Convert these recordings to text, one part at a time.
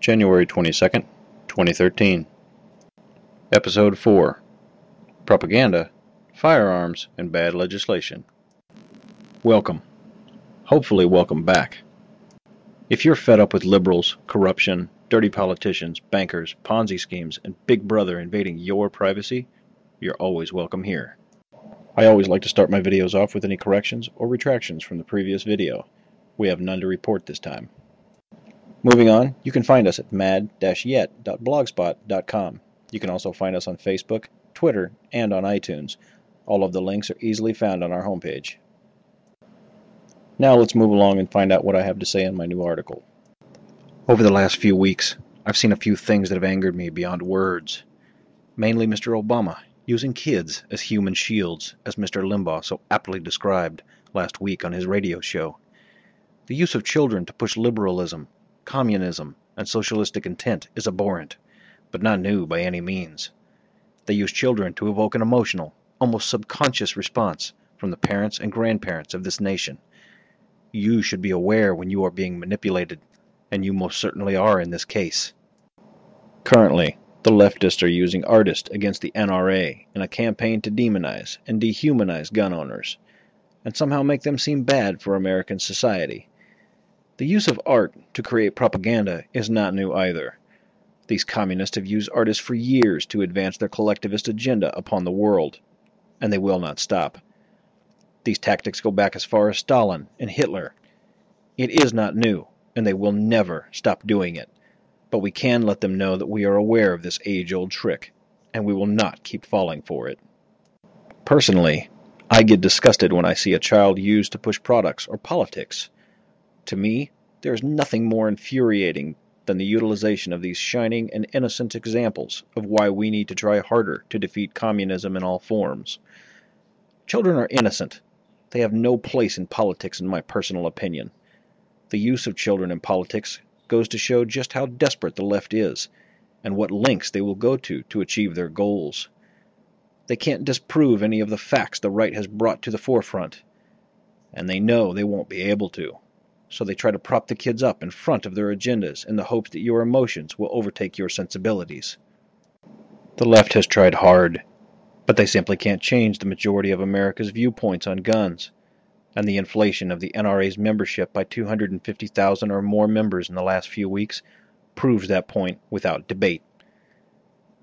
January 22nd, 2013. Episode 4 Propaganda, Firearms, and Bad Legislation. Welcome. Hopefully, welcome back. If you're fed up with liberals, corruption, dirty politicians, bankers, Ponzi schemes, and Big Brother invading your privacy, you're always welcome here. I always like to start my videos off with any corrections or retractions from the previous video. We have none to report this time. Moving on, you can find us at mad-yet.blogspot.com. You can also find us on Facebook, Twitter, and on iTunes. All of the links are easily found on our homepage. Now let's move along and find out what I have to say in my new article. Over the last few weeks, I've seen a few things that have angered me beyond words. Mainly Mr. Obama using kids as human shields, as Mr. Limbaugh so aptly described last week on his radio show. The use of children to push liberalism communism, and socialistic intent is abhorrent, but not new by any means. They use children to evoke an emotional, almost subconscious response from the parents and grandparents of this nation. You should be aware when you are being manipulated, and you most certainly are in this case. Currently, the leftists are using artists against the NRA in a campaign to demonize and dehumanize gun owners, and somehow make them seem bad for American society. The use of art to create propaganda is not new either. These communists have used artists for years to advance their collectivist agenda upon the world, and they will not stop. These tactics go back as far as Stalin and Hitler. It is not new, and they will never stop doing it. But we can let them know that we are aware of this age old trick, and we will not keep falling for it. Personally, I get disgusted when I see a child used to push products or politics. To me, there is nothing more infuriating than the utilization of these shining and innocent examples of why we need to try harder to defeat communism in all forms. Children are innocent. They have no place in politics, in my personal opinion. The use of children in politics goes to show just how desperate the left is, and what lengths they will go to to achieve their goals. They can't disprove any of the facts the right has brought to the forefront, and they know they won't be able to so they try to prop the kids up in front of their agendas in the hopes that your emotions will overtake your sensibilities. The left has tried hard, but they simply can't change the majority of America's viewpoints on guns, and the inflation of the NRA's membership by 250,000 or more members in the last few weeks proves that point without debate.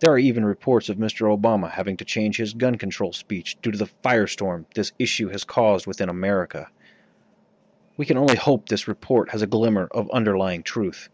There are even reports of Mr. Obama having to change his gun control speech due to the firestorm this issue has caused within America. We can only hope this report has a glimmer of underlying truth,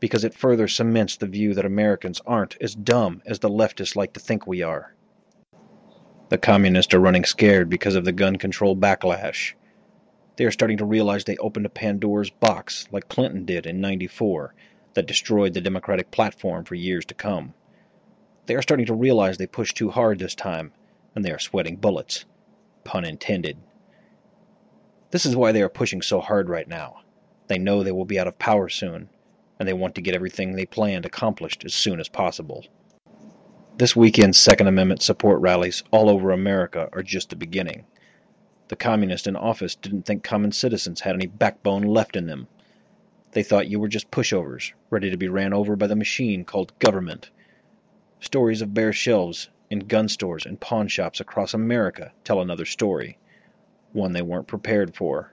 because it further cements the view that Americans aren't as dumb as the leftists like to think we are. The communists are running scared because of the gun control backlash. They are starting to realize they opened a Pandora's box like Clinton did in 94 that destroyed the Democratic platform for years to come. They are starting to realize they pushed too hard this time, and they are sweating bullets. Pun intended. This is why they are pushing so hard right now. They know they will be out of power soon, and they want to get everything they planned accomplished as soon as possible. This weekend's Second Amendment support rallies all over America are just the beginning. The communists in office didn't think common citizens had any backbone left in them. They thought you were just pushovers, ready to be ran over by the machine called government. Stories of bare shelves in gun stores and pawn shops across America tell another story one they weren't prepared for.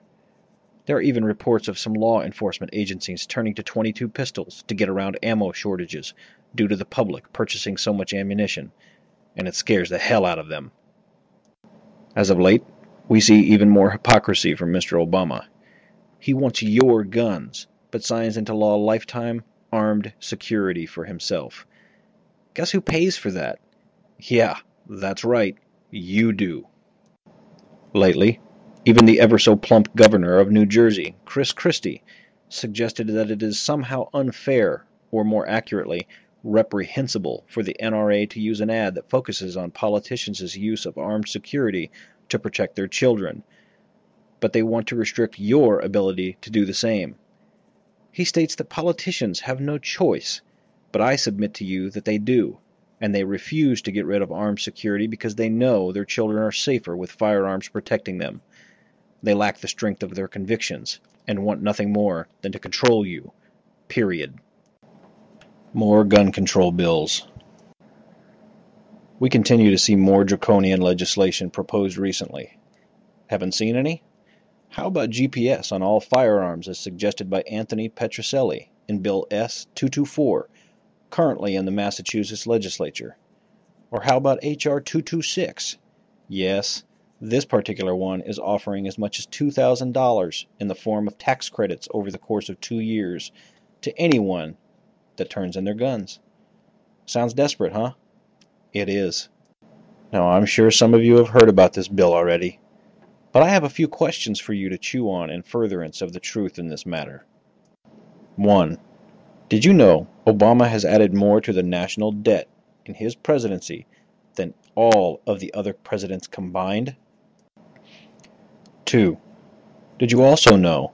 There are even reports of some law enforcement agencies turning to 22 pistols to get around ammo shortages due to the public purchasing so much ammunition, and it scares the hell out of them. As of late, we see even more hypocrisy from Mr. Obama. He wants your guns, but signs into law lifetime armed security for himself. Guess who pays for that? Yeah, that's right, you do. Lately, even the ever so plump governor of New Jersey, Chris Christie, suggested that it is somehow unfair, or more accurately, reprehensible for the NRA to use an ad that focuses on politicians' use of armed security to protect their children, but they want to restrict your ability to do the same. He states that politicians have no choice, but I submit to you that they do, and they refuse to get rid of armed security because they know their children are safer with firearms protecting them. They lack the strength of their convictions and want nothing more than to control you. Period. More gun control bills. We continue to see more draconian legislation proposed recently. Haven't seen any? How about GPS on all firearms as suggested by Anthony Petruccelli in Bill S 224, currently in the Massachusetts legislature? Or how about H.R. 226? Yes, this particular one is offering as much as $2,000 in the form of tax credits over the course of two years to anyone that turns in their guns. Sounds desperate, huh? It is. Now, I'm sure some of you have heard about this bill already, but I have a few questions for you to chew on in furtherance of the truth in this matter. 1. Did you know Obama has added more to the national debt in his presidency than all of the other presidents combined? 2. Did you also know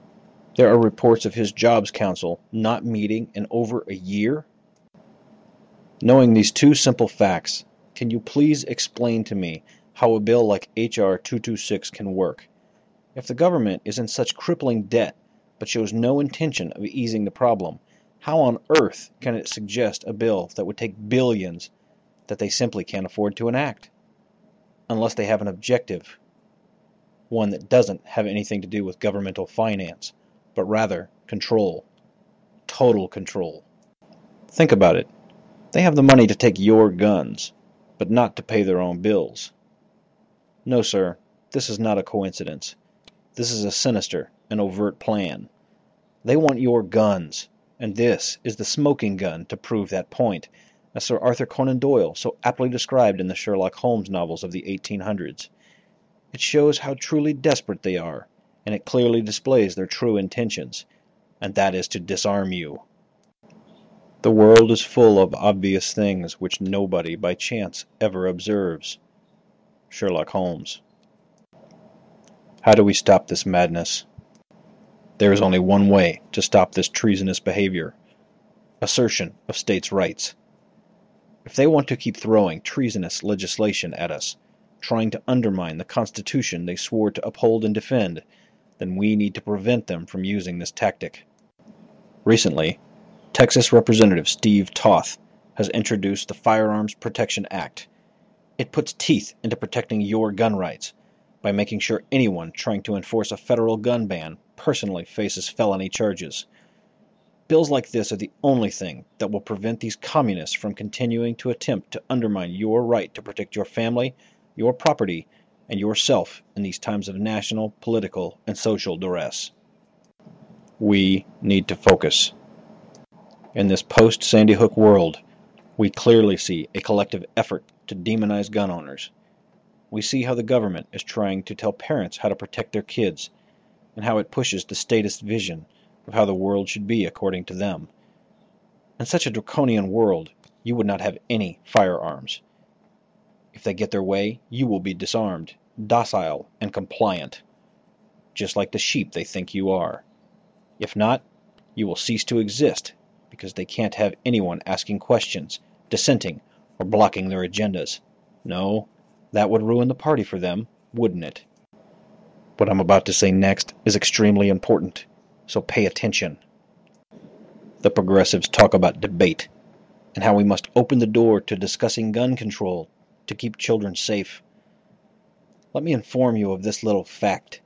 there are reports of his Jobs Council not meeting in over a year. Knowing these two simple facts, can you please explain to me how a bill like H.R. 226 can work? If the government is in such crippling debt but shows no intention of easing the problem, how on earth can it suggest a bill that would take billions that they simply can't afford to enact? Unless they have an objective, one that doesn't have anything to do with governmental finance but rather control. Total control. Think about it. They have the money to take your guns, but not to pay their own bills. No, sir, this is not a coincidence. This is a sinister and overt plan. They want your guns, and this is the smoking gun to prove that point, as Sir Arthur Conan Doyle so aptly described in the Sherlock Holmes novels of the 1800s. It shows how truly desperate they are, and it clearly displays their true intentions, and that is to disarm you. The world is full of obvious things which nobody by chance ever observes. Sherlock Holmes. How do we stop this madness? There is only one way to stop this treasonous behavior assertion of states' rights. If they want to keep throwing treasonous legislation at us, trying to undermine the Constitution they swore to uphold and defend, then we need to prevent them from using this tactic. Recently, Texas Representative Steve Toth has introduced the Firearms Protection Act. It puts teeth into protecting your gun rights by making sure anyone trying to enforce a federal gun ban personally faces felony charges. Bills like this are the only thing that will prevent these communists from continuing to attempt to undermine your right to protect your family, your property, and yourself in these times of national, political, and social duress. We need to focus. In this post Sandy Hook world, we clearly see a collective effort to demonize gun owners. We see how the government is trying to tell parents how to protect their kids, and how it pushes the statist vision of how the world should be according to them. In such a draconian world, you would not have any firearms. If they get their way, you will be disarmed docile, and compliant, just like the sheep they think you are. If not, you will cease to exist because they can't have anyone asking questions, dissenting, or blocking their agendas. No, that would ruin the party for them, wouldn't it? What I'm about to say next is extremely important, so pay attention. The progressives talk about debate and how we must open the door to discussing gun control to keep children safe. Let me inform you of this little fact.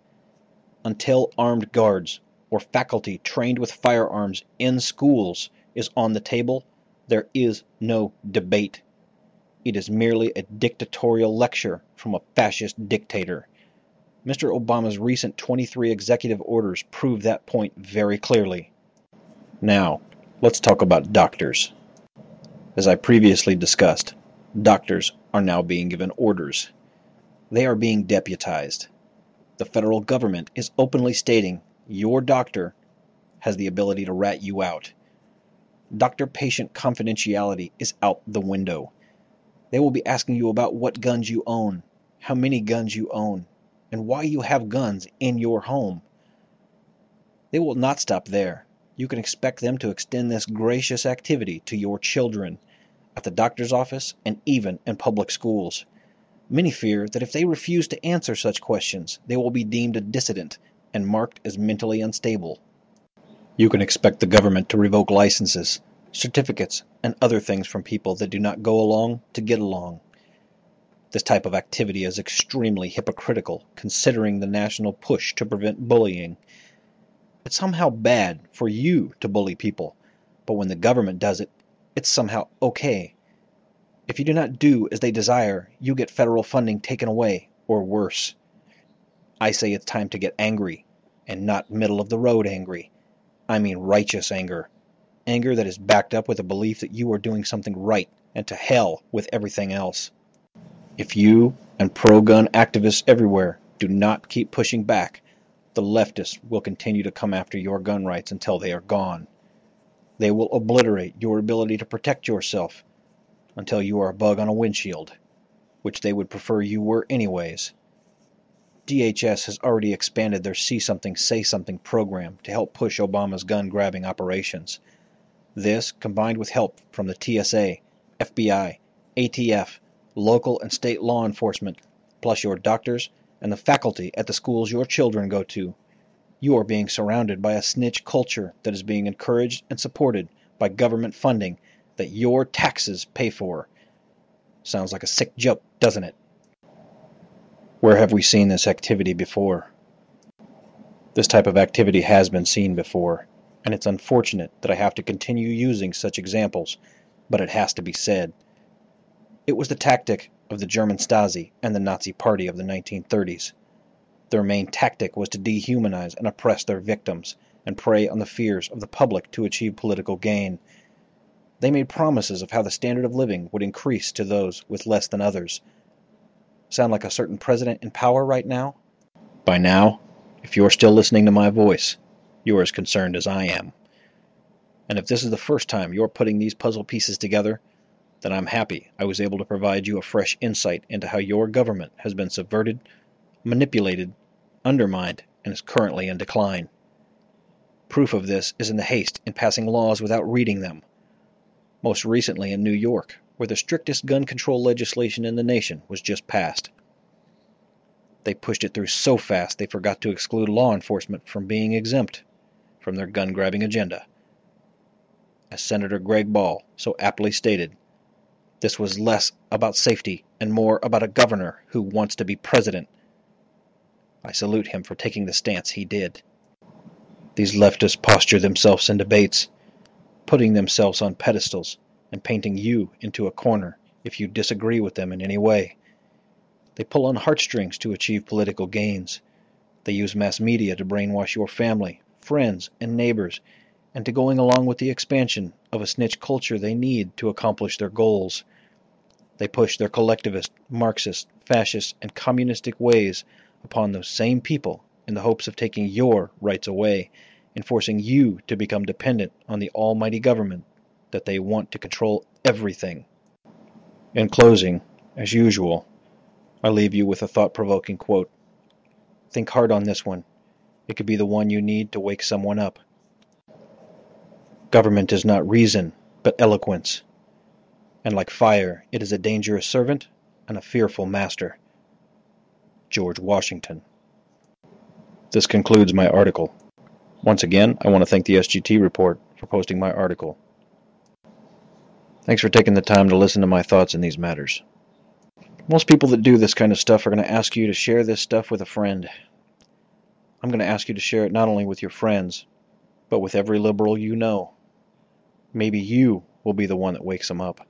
Until armed guards or faculty trained with firearms in schools is on the table, there is no debate. It is merely a dictatorial lecture from a fascist dictator. Mr. Obama's recent 23 executive orders prove that point very clearly. Now, let's talk about doctors. As I previously discussed, doctors are now being given orders. They are being deputized. The federal government is openly stating your doctor has the ability to rat you out. Doctor patient confidentiality is out the window. They will be asking you about what guns you own, how many guns you own, and why you have guns in your home. They will not stop there. You can expect them to extend this gracious activity to your children, at the doctor's office, and even in public schools. Many fear that if they refuse to answer such questions, they will be deemed a dissident and marked as mentally unstable. You can expect the government to revoke licenses, certificates, and other things from people that do not go along to get along. This type of activity is extremely hypocritical considering the national push to prevent bullying. It's somehow bad for you to bully people, but when the government does it, it's somehow okay. If you do not do as they desire, you get federal funding taken away, or worse. I say it's time to get angry, and not middle of the road angry. I mean righteous anger. Anger that is backed up with a belief that you are doing something right, and to hell with everything else. If you and pro gun activists everywhere do not keep pushing back, the leftists will continue to come after your gun rights until they are gone. They will obliterate your ability to protect yourself until you are a bug on a windshield, which they would prefer you were anyways. DHS has already expanded their See Something, Say Something program to help push Obama's gun grabbing operations. This, combined with help from the TSA, FBI, ATF, local and state law enforcement, plus your doctors and the faculty at the schools your children go to. You are being surrounded by a snitch culture that is being encouraged and supported by government funding that your taxes pay for. Sounds like a sick joke, doesn't it? Where have we seen this activity before? This type of activity has been seen before, and it's unfortunate that I have to continue using such examples, but it has to be said. It was the tactic of the German Stasi and the Nazi Party of the 1930s. Their main tactic was to dehumanize and oppress their victims and prey on the fears of the public to achieve political gain. They made promises of how the standard of living would increase to those with less than others. Sound like a certain president in power right now? By now, if you're still listening to my voice, you're as concerned as I am. And if this is the first time you're putting these puzzle pieces together, then I'm happy I was able to provide you a fresh insight into how your government has been subverted, manipulated, undermined, and is currently in decline. Proof of this is in the haste in passing laws without reading them. Most recently in New York, where the strictest gun control legislation in the nation was just passed. They pushed it through so fast they forgot to exclude law enforcement from being exempt from their gun grabbing agenda. As Senator Greg Ball so aptly stated, this was less about safety and more about a governor who wants to be president. I salute him for taking the stance he did. These leftists posture themselves in debates, putting themselves on pedestals and painting you into a corner if you disagree with them in any way. They pull on heartstrings to achieve political gains. They use mass media to brainwash your family, friends, and neighbors and to going along with the expansion of a snitch culture they need to accomplish their goals. They push their collectivist, Marxist, fascist, and communistic ways upon those same people in the hopes of taking your rights away and forcing you to become dependent on the almighty government that they want to control everything. In closing, as usual, I leave you with a thought provoking quote. Think hard on this one. It could be the one you need to wake someone up. Government is not reason, but eloquence. And like fire, it is a dangerous servant and a fearful master. George Washington. This concludes my article. Once again, I want to thank the SGT Report for posting my article. Thanks for taking the time to listen to my thoughts in these matters. Most people that do this kind of stuff are going to ask you to share this stuff with a friend. I'm going to ask you to share it not only with your friends, but with every liberal you know. Maybe you will be the one that wakes them up.